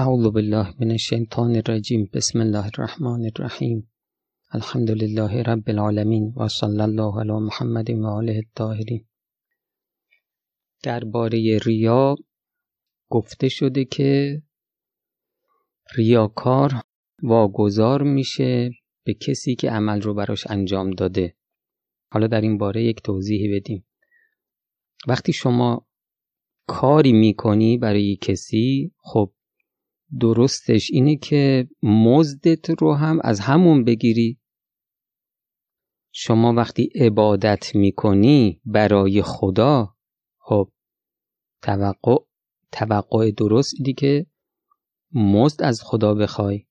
اعوذ بالله من الشیطان الرجیم بسم الله الرحمن الرحیم الحمد لله رب العالمین و صلی الله علی محمد و آله الطاهرین. درباره ریا گفته شده که ریاکار واگذار میشه به کسی که عمل رو براش انجام داده. حالا در این باره یک توضیحی بدیم. وقتی شما کاری می‌کنی برای کسی خب درستش اینه که مزدت رو هم از همون بگیری. شما وقتی عبادت می‌کنی برای خدا خب توقع توقع درست ایدی که مزد از خدا بخوای.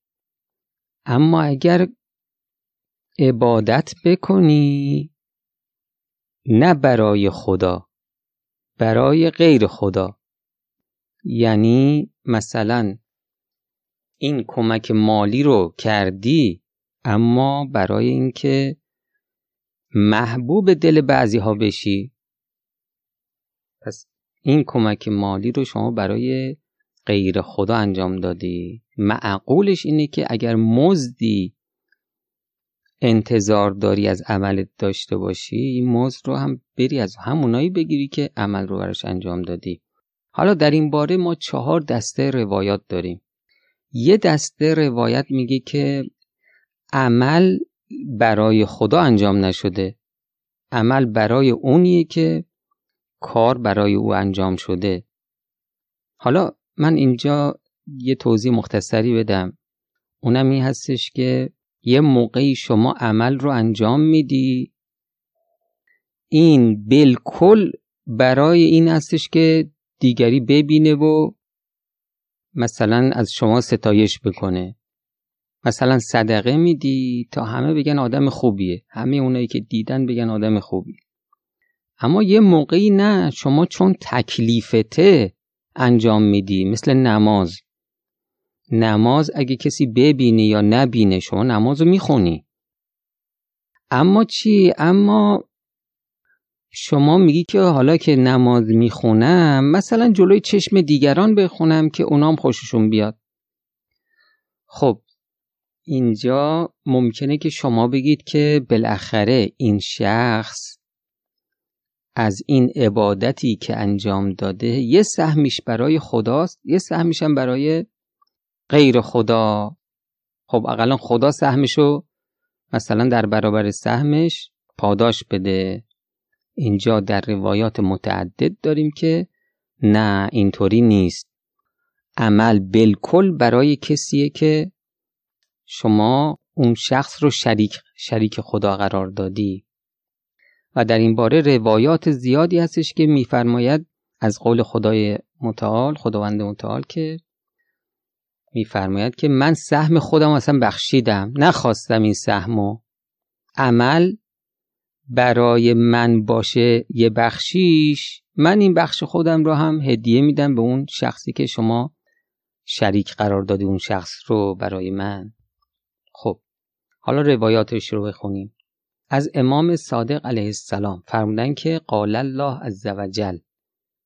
اما اگر عبادت بکنی نه برای خدا برای غیر خدا. یعنی مثلا این کمک مالی رو کردی اما برای اینکه محبوب دل بعضی ها بشی. پس این کمک مالی رو شما برای غیر خدا انجام دادی. معقولش اینه که اگر مزدی انتظار داری از عملت داشته باشی این مزد رو هم بری از همونایی بگیری که عمل رو براش انجام دادی. حالا در این باره ما چهار دسته روایات داریم. یه دسته روایت میگه که عمل برای خدا انجام نشده. عمل برای اونیه که کار برای او انجام شده. حالا من اینجا یه توضیح مختصری بدم. اونم این هستش که یه موقعی شما عمل رو انجام میدی. این بالکل برای این هستش که دیگری ببینه و مثلا از شما ستایش بکنه. مثلا صدقه میدی تا همه بگن آدم خوبیه. همه اونایی که دیدن بگن آدم خوبی اما یه موقعی نه شما چون تکلیفته انجام میدی مثل نماز. نماز اگه کسی ببینی یا نبینه شما نماز رو می‌خونی. اما چی؟ اما شما میگی که حالا که نماز می‌خونم مثلا جلوی چشم دیگران بخونم که اونام خوششون بیاد. خب اینجا ممکنه که شما بگید که بالاخره این شخص از این عبادتی که انجام داده یه سهمیش برای خداست یه سهمیش هم برای غیر خدا. خب اقلا خدا سهمشو مثلا در برابر سهمش پاداش بده. اینجا در روایات متعدد داریم که نه اینطوری نیست. عمل بالکل برای کسیه که شما اون شخص رو شریک شریک خدا قرار دادی. و در این باره روایات زیادی هستش که میفرماید از قول خدای متعال خداوند متعال که میفرماید که من سهم خودم اصلا بخشیدم نخواستم این سهمو. عمل برای من باشه یه بخشیش من این بخش خودم رو هم هدیه میدم به اون شخصی که شما شریک قرار دادی اون شخص رو برای من. خب حالا روایاتش رو بخونیم. از امام صادق علیه السلام فرمودن که قال الله عزوجل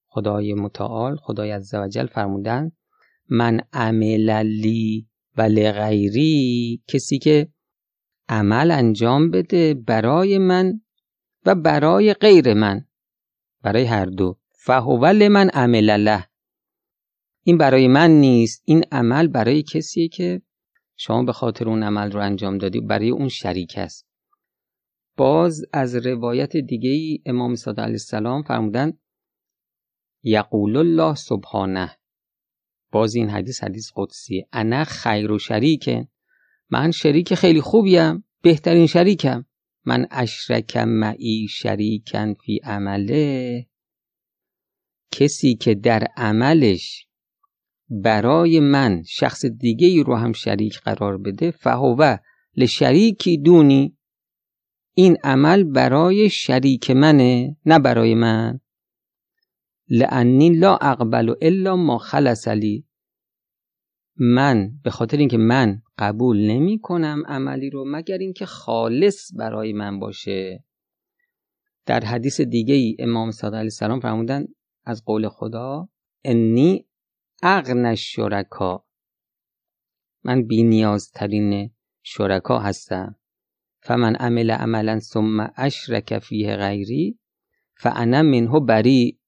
خدای متعال خدای عزوجل فرمودن من عمل لی و لغیری کسی که عمل انجام بده برای من و برای غیر من. برای هر دو. فهو من عمل له این برای من نیست. این عمل برای کسیه که شما به خاطر اون عمل رو انجام دادی برای اون شریک است باز از روایت دیگه ای امام صادق علیه السلام فرمودن یقول الله سبحانه. باز این حدیث حدیث قدسیه انا خیر و شریکن من شریک خیلی خوبیم بهترین شریکم. من اشرک معی شریکن فی عمله. کسی که در عملش برای من شخص دیگه ای رو هم شریک قرار بده فهوه لشریکی دونی. این عمل برای شریک منه نه برای من. لعنی لا اقبل الا ما خلص لی. من به خاطر اینکه من قبول نمی کنم عملی رو مگر اینکه خالص برای من باشه. در حدیث دیگه ای امام صادق علیه السلام فرمودن از قول خدا انی اغن شرکا من بی نیازترین شرکا هستم. فمن عمل عملا ثم اشرک فیه غیری فانا منه بری.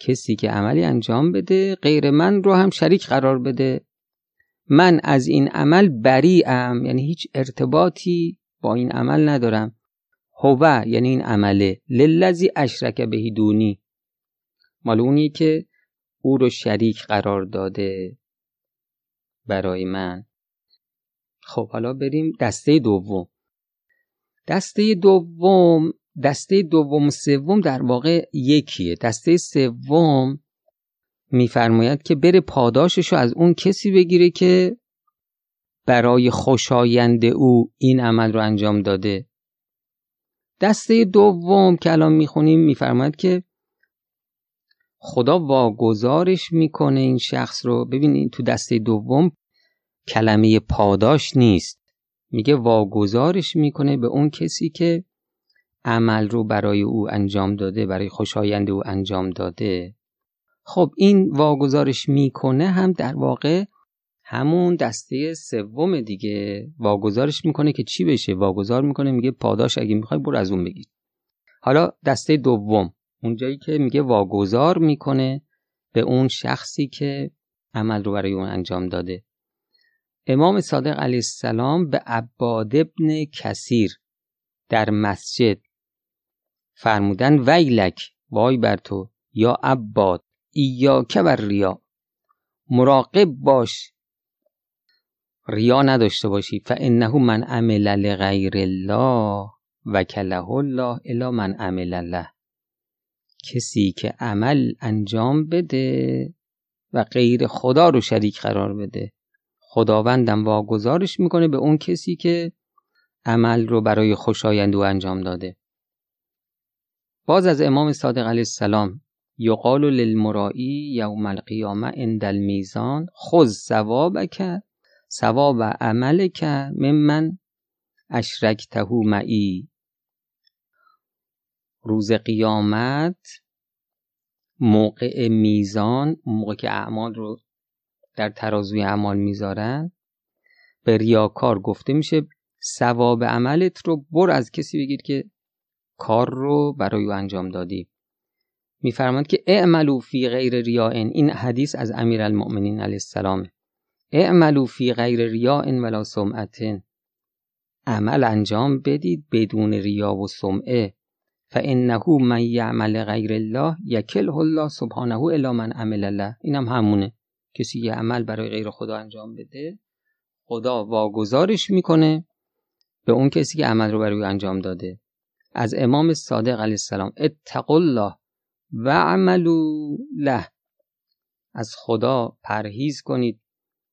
کسی که عملی انجام بده غیر من رو هم شریک قرار بده. من از این عمل ام یعنی هیچ ارتباطی با این عمل ندارم. هو یعنی این عمله. للذی اشرک بهی دونی مال اونی که او رو شریک قرار داده برای من. خب حالا بریم دسته دوم. دسته دوم دسته دوم سوم در واقع یکیه. دسته سوم میفرماید که بره پاداشش رو از اون کسی بگیره که برای خوشایند او این عمل رو انجام داده. دسته دوم که الان می‌خونیم میفرماید که خدا واگذارش می‌کنه این شخص رو. ببینید تو دسته دوم کلمه پاداش نیست. میگه واگذارش می‌کنه به اون کسی که عمل رو برای او انجام داده برای خوشایند او انجام داده. خب این واگذارش می‌کنه هم در واقع همون دسته سوم دیگه. واگذارش می‌کنه که چی بشه؟ واگذار می‌کنه میگه پاداش اگه می‌خوای برو از اون بگیر. حالا دسته دوم اونجایی که میگه واگذار می‌کنه به اون شخصی که عمل رو برای اون انجام داده. امام صادق علیه السلام به عباد ابن کثیر در مسجد فرمودن ویلک وای بر تو یا عباد که بر ریا مراقب باش. ریا نداشته باشی. فانه من عمل لغیر الله وکله الله الا من عمل الله کسی که عمل انجام بده و غیر خدا رو شریک قرار بده. خداوندم واگذارش می‌کنه به اون کسی که عمل رو برای خوشایند او انجام داده. باز از امام صادق علیه السلام یقال للمرائی یوم القیامه عند المیزان خذ ثوابک ثواب عملک ممن اشرکته معی. روز قیامت موقع میزان موقع که اعمال رو در ترازوی اعمال می‌ذارن به ریاکار گفته میشه ثواب عملت رو بر از کسی بگیر که کار رو برای او انجام دادی. میفرماد که اعملو فی غیر ریاء این حدیث از امیر المؤمنین علیه السلام. اعملو فی غیر ریاء ولا سمعت عمل انجام بدید بدون ریا و سمعه. فانه من یعمل غیر الله یکله الله سبحانه الا من عمل الله اینم همونه. کسی یه عمل برای غیر خدا انجام بده خدا واگذارش می‌کنه به اون کسی که عمل رو برای انجام داده. از امام صادق علیه السلام اتقوا الله. و عملو له. از خدا پرهیز کنید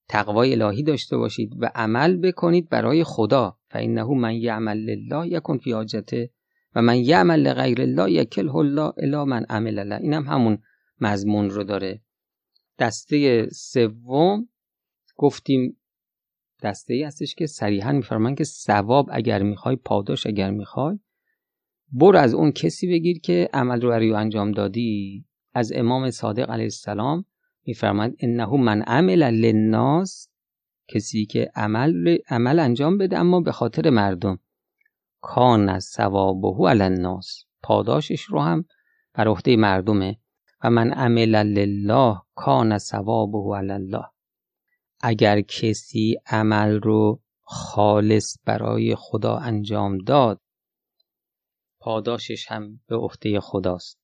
تقوای الهی داشته باشید و عمل بکنید برای خدا. فانه من یعمل لله یکن فی حاجته و من یعمل لغیر الله یکله الله الا من عمل الله اینم هم همون مضمون رو داره. دسته سوم گفتیم دسته ای هستش که صریحا میفرمان که ثواب اگر می‌خوای پاداش اگر می‌خوای. برو از اون کسی بگیر که عمل رو برای انجام دادی. از امام صادق علیه السلام میفرماید انه من عمل للناس کسی که عمل عمل انجام بده اما به خاطر مردم. کان ثوابه علی الناس. پاداشش رو هم بر عهده مردمه. و من عمل لله کان ثوابه علی الله. اگر کسی عمل رو خالص برای خدا انجام داد پاداشش هم به عهده خداست.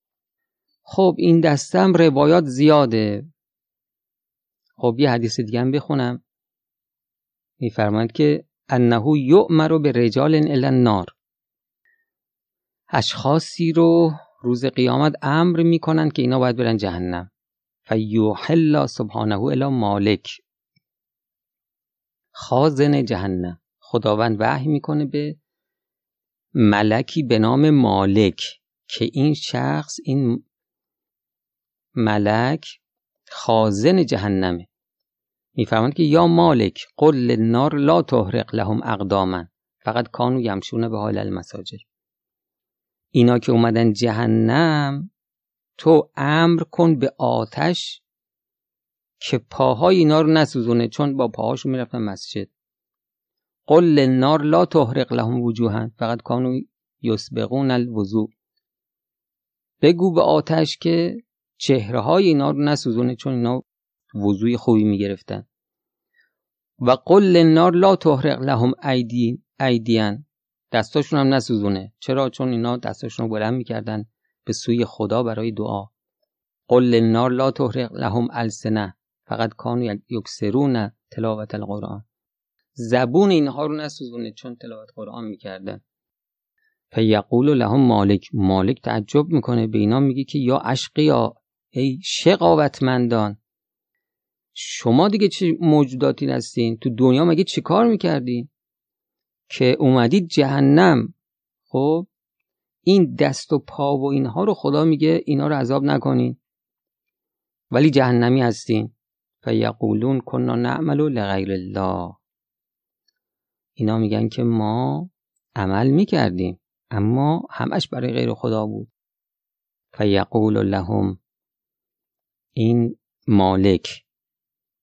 خب این دستم روایات زیاده. خب یه حدیث دیگه هم بخونم. میفرماید که انه یؤمر به رجال الی النار. اشخاصی رو روز قیامت امر می‌کنن که اینا باید برن جهنم. فیوحل سبحانه الی مالک. خازن جهنم. خداوند وحی می‌کنه به ملکی به نام مالک که این شخص این ملک خازن جهنمه. میفرماند که یا مالک قل النار لا تحرق لهم اقداما. فقط کانو یمشونه به حال المساجد. اینا که اومدن جهنم تو امر کن به آتش که پاهای اینا رو نسوزونه چون با پاهاشون می‌رفتن مسجد. قل النار لا تحرق لهم وجوها فقط کانو یسبقون الوضوع بگو به آتش که چهره های اینا رو نسوزونه چون اینا وضوع خوبی می‌گرفتن. و قل النار لا تحرق لهم ایدی ایدیان دستاشون هم نسوزونه. چرا؟ چون اینا دستاشون رو بلند می‌کردن به سوی خدا برای دعا. قل النار لا تحرق لهم السنه فقط کانو یکسرون تلاوت القرآن. زبون اینها رو نسوزونه چون تلاوت قرآن می‌کردن فیقول لهم مالک. مالک تعجب می‌کنه. به اینا میگه که یا اشقیا ای شقاوتمندان. شما دیگه چه موجوداتی هستین؟ تو دنیا مگه چی کار می‌کردین که اومدید جهنم. خب؟ این دست و پا و اینها رو خدا میگه اینا رو عذاب نکنین. ولی جهنمی هستین. فیقولون کنا نعمل لغیر الله. اینا میگن که ما عمل می‌کردیم اما همش برای غیر خدا بود. فیقول لهم این مالک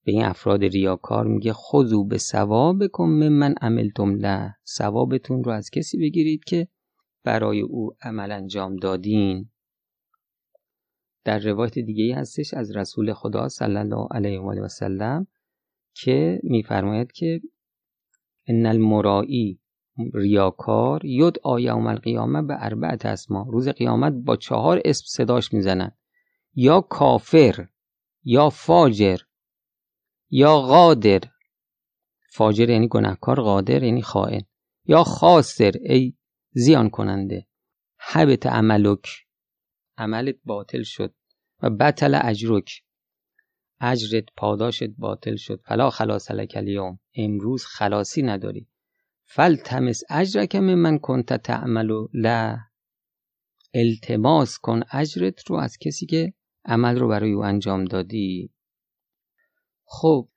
به این افراد ریاکار میگه خذو به ثوابکم من عملتم له ثوابتون رو از کسی بگیرید که برای او عمل انجام دادین. در روایت دیگه ای هستش از رسول خدا صلی الله علیه و آله و سلم که میفرماید که ان المرائی ریاکار ید یوم القیامه به اربعت اسما روز قیامت با چهار اسم صداش می‌زنن. یا کافر یا فاجر یا قادر فاجر یعنی گناهکار قادر یعنی خائن. یا خاسر ای زیان کننده. حبت عملک. عملت باطل شد. و بطل اجرک. اجرت پاداشت باطل شد. فلا خلاص لک اليوم امروز خلاصی نداری. فلتمس اجرک من کنت تعمل. لا. التماس کن اجرت رو از کسی که عمل رو برای او انجام دادی. خب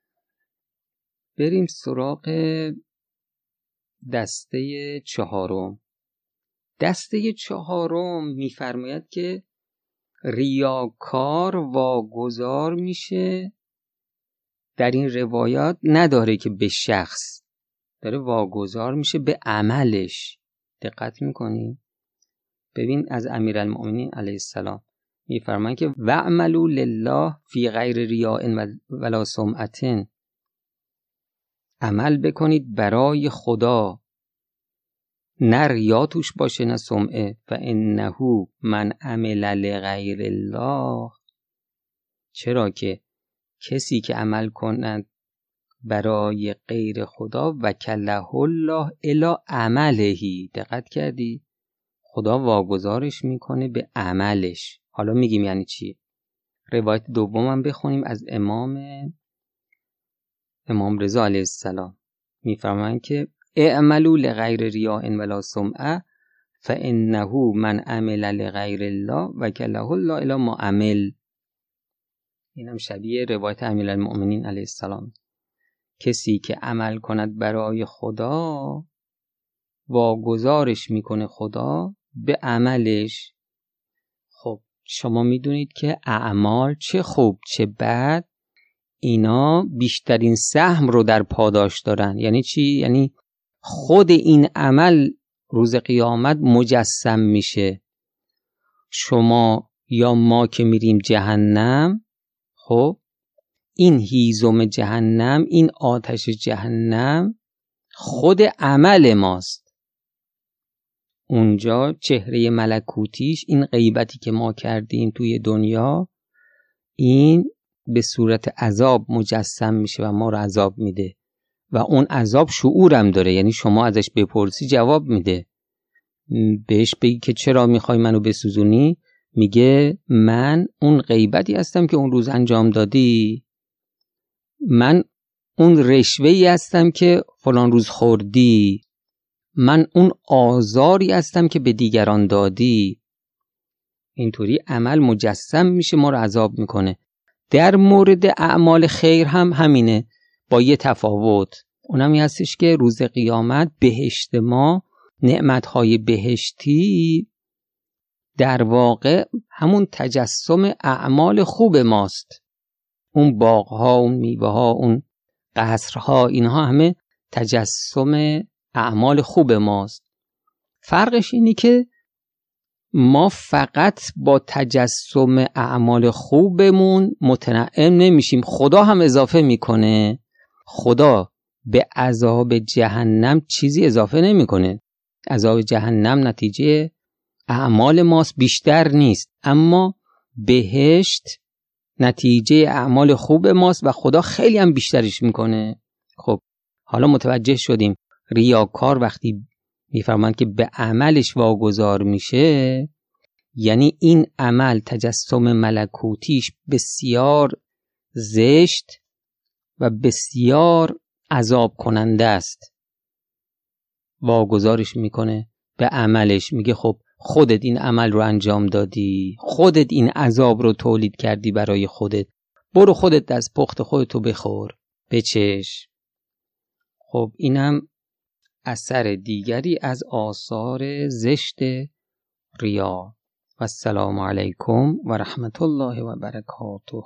بریم سراغ دسته چهارم. دسته چهارم میفرماید که ریاکار واگذار میشه. در این روایات نداره که به شخص داره واگذار میشه به عملش. دقت می‌کنی؟ ببین از امیرالمؤمنین علیه السلام میفرمایند که وعملوا لله فی غیر ریاء ولا سمعتن عمل بکنید برای خدا. نه ریا توش باشه نه سمعه. و انه من عمل لغیر الله. چرا که کسی که عمل کند برای غیر خدا و کله الله الا عملهی دقت کردی؟ خدا واگذارش می‌کنه به عملش. حالا میگیم یعنی چی؟ روایت دومم بخونیم از امام امام رضا علیه السلام. میفرمایند که اعملوا لغیر ریاء ولا سمعه فانه من عمل لغیر الله و کله الله الی ما عمل. اینم شبیه روایت امیر المؤمنین علیه السلام. کسی که عمل کند برای خدا واگذارش می‌کنه خدا به عملش. خب شما می‌دونید که اعمال چه خوب چه بد اینا بیشترین سهم رو در پاداش دارن. یعنی چی؟ یعنی خود این عمل روز قیامت مجسم میشه. شما یا ما که میریم جهنم خب این هیزم جهنم این آتش جهنم خود عمل ماست. اونجا چهره ملکوتیش این غیبتی که ما کردیم توی دنیا این به صورت عذاب مجسم میشه و ما رو عذاب میده. و اون عذاب شعورم داره. یعنی شما ازش بپرسی جواب میده. بهش بگی که چرا می‌خوای منو بسوزونی؟ میگه من اون غیبتی هستم که اون روز انجام دادی. من اون رشوهی هستم که فلان روز خوردی. من اون آزاری هستم که به دیگران دادی. اینطوری عمل مجسم میشه ما رو عذاب می‌کنه. در مورد اعمال خیر هم همینه. با یه تفاوت. اونم هستش که روز قیامت بهشت ما نعمتهای بهشتی در واقع همون تجسم اعمال خوب ماست. اون باغها اون میوه ها اون قصرها اینها همه تجسم اعمال خوب ماست. فرقش اینی که ما فقط با تجسم اعمال خوبمون متنعم نمیشیم. خدا هم اضافه می‌کنه. خدا به عذاب جهنم چیزی اضافه نمی‌کنه. عذاب جهنم نتیجه اعمال ماست بیشتر نیست. اما بهشت نتیجه اعمال خوب ماست و خدا خیلی هم بیشترش می‌کنه. خب حالا متوجه شدیم. ریاکار وقتی میفرماند که به عملش واگذار میشه یعنی این عمل تجسم ملکوتیش بسیار زشت و بسیار عذاب کننده است. واگذارش می‌کنه به عملش. میگه خب خودت این عمل رو انجام دادی. خودت این عذاب رو تولید کردی برای خودت. برو خودت از پخت خودتو بخور. بچش خب اینم اثر دیگری از آثار زشت ریا. و السلام علیکم و رحمت الله و برکاته.